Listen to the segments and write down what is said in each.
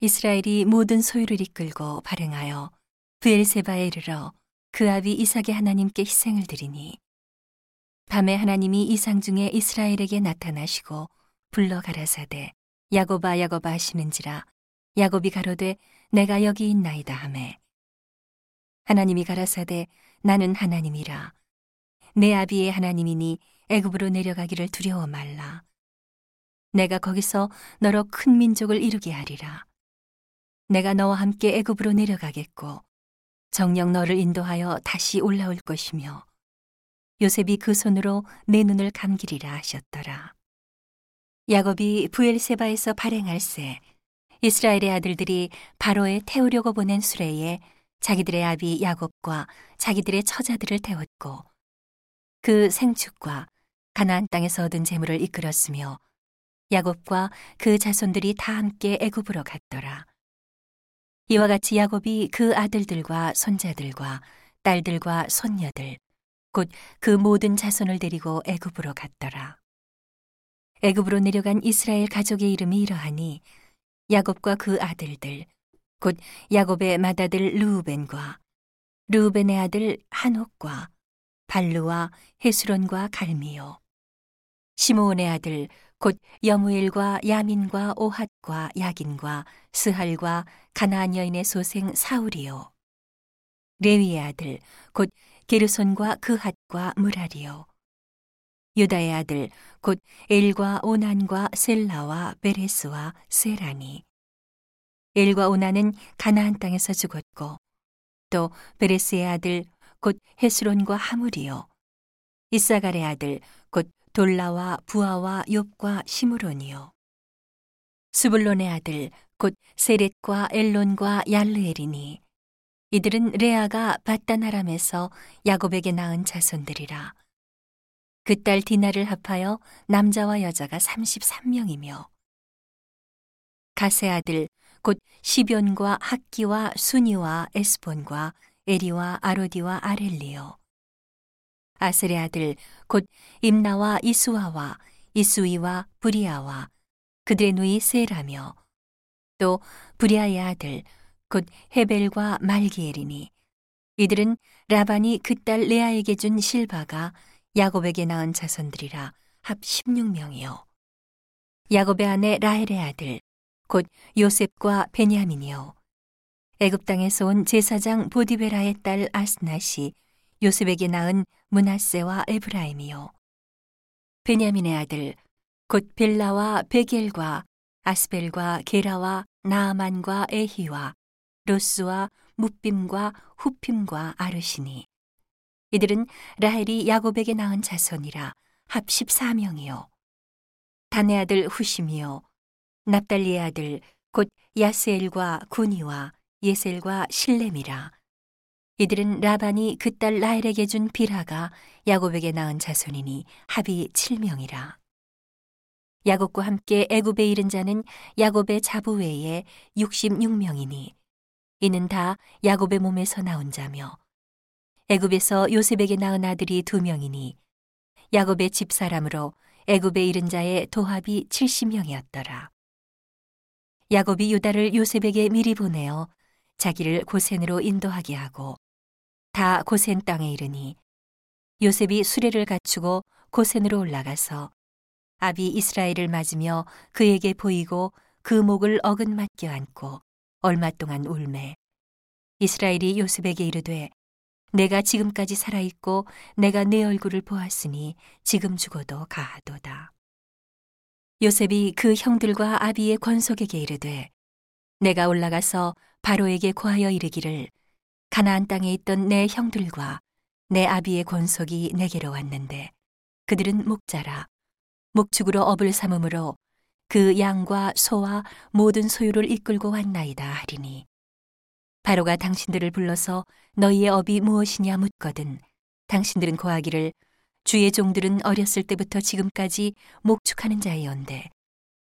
이스라엘이 모든 소유를 이끌고 발행하여 브엘세바에 이르러 그 아비 이삭의 하나님께 희생을 드리니 밤에 하나님이 이상 중에 이스라엘에게 나타나시고 불러 가라사대 야고바 야고바 하시는지라 야곱이 가로되 내가 여기 있나이다 하매. 하나님이 가라사대 나는 하나님이라. 내 아비의 하나님이니 애굽으로 내려가기를 두려워 말라. 내가 거기서 너로 큰 민족을 이루게 하리라 내가 너와 함께 애굽으로 내려가겠고 정녕 너를 인도하여 다시 올라올 것이며 요셉이 그 손으로 내 눈을 감기리라 하셨더라. 야곱이 부엘세바에서 발행할세 이스라엘의 아들들이 바로에 태우려고 보낸 수레에 자기들의 아비 야곱과 자기들의 처자들을 태웠고 그 생축과 가나안 땅에서 얻은 재물을 이끌었으며 야곱과 그 자손들이 다 함께 애굽으로 갔더라. 이와 같이 야곱이 그 아들들과 손자들과 딸들과 손녀들 곧 그 모든 자손을 데리고 애굽으로 갔더라. 애굽으로 내려간 이스라엘 가족의 이름이 이러하니 야곱과 그 아들들 곧 야곱의 맏아들 르우벤과 르우벤의 아들 한옥과 발루와 헤스론과 갈미요 시므온의 아들 곧 여무엘과 야민과 오핫과 야긴과 스할과 가나안 여인의 소생 사울이요. 레위의 아들 곧 게르손과 그핫과 무라리요. 유다의 아들 곧 엘과 오난과 셀라와 베레스와 세라니 엘과 오난은 가나안 땅에서 죽었고 또 베레스의 아들 곧 헤스론과 하물이요. 이사갈의 아들 곧 돌라와 부하와 욥과 시므론이요. 수불론의 아들 곧 세렛과 엘론과 얄르엘이니 이들은 레아가 바다나람에서 야곱에게 낳은 자손들이라. 그 딸 디나를 합하여 남자와 여자가 33명이며 가세 아들 곧 시변과 학기와 순이와 에스본과 에리와 아로디와 아렐리요 아셀의 아들 곧 임나와 이수아와 이수이와 브리아와 그들의 누이 세라며. 또 브리아의 아들 곧 헤벨과 말기엘이니. 이들은 라반이 그 딸 레아에게 준 실바가 야곱에게 낳은 자손들이라 합 16명이요. 야곱의 아내 라헬의 아들 곧 요셉과 베냐민이요. 애굽 땅에서 온 제사장 보디베라의 딸 아스낫이 요셉에게 낳은 문하세와 에브라임이요. 베냐민의 아들 곧 빌라와 베겔과 아스벨과 게라와 나아만과 에히와 로스와 무빔과 후핌과 아르시니. 이들은 라헬이 야곱에게 낳은 자손이라 합 14명이요. 단의 아들 후심이요. 납달리의 아들 곧 야스엘과 구니와 예셀과 실렘이라 이들은 라반이 그 딸 라헬에게 준 비라가 야곱에게 낳은 자손이니 합이 7명이라 야곱과 함께 애굽에 이른 자는 야곱의 자부 외에 66명이니 이는 다 야곱의 몸에서 나온 자며 애굽에서 요셉에게 낳은 아들이 두 명이니 야곱의 집사람으로 애굽에 이른 자의 도합이 70명이었더라. 야곱이 유다를 요셉에게 미리 보내어 자기를 고센으로 인도하게 하고 다 고센 땅에 이르니 요셉이 수레를 갖추고 고센으로 올라가서 아비 이스라엘을 맞으며 그에게 보이고 그 목을 어긋 맞게 안고 얼마 동안 울매 이스라엘이 요셉에게 이르되 내가 지금까지 살아 있고 내가 내 얼굴을 보았으니 지금 죽어도 가하도다. 요셉이 그 형들과 아비의 권속에게 이르되 내가 올라가서 바로에게 고하여 이르기를 가나안 땅에 있던 내 형들과 내 아비의 권속이 내게로 왔는데 그들은 목자라. 목축으로 업을 삼음으로 그 양과 소와 모든 소유를 이끌고 왔나이다 하리니. 바로가 당신들을 불러서 너희의 업이 무엇이냐 묻거든 당신들은 고하기를 주의 종들은 어렸을 때부터 지금까지 목축하는 자이온데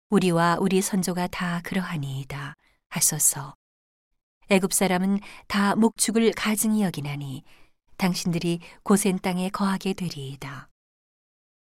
우리와 우리 선조가 다 그러하니이다 하소서 애굽 사람은 다 목축을 가증히 여기나니 당신들이 고센 땅에 거하게 되리이다.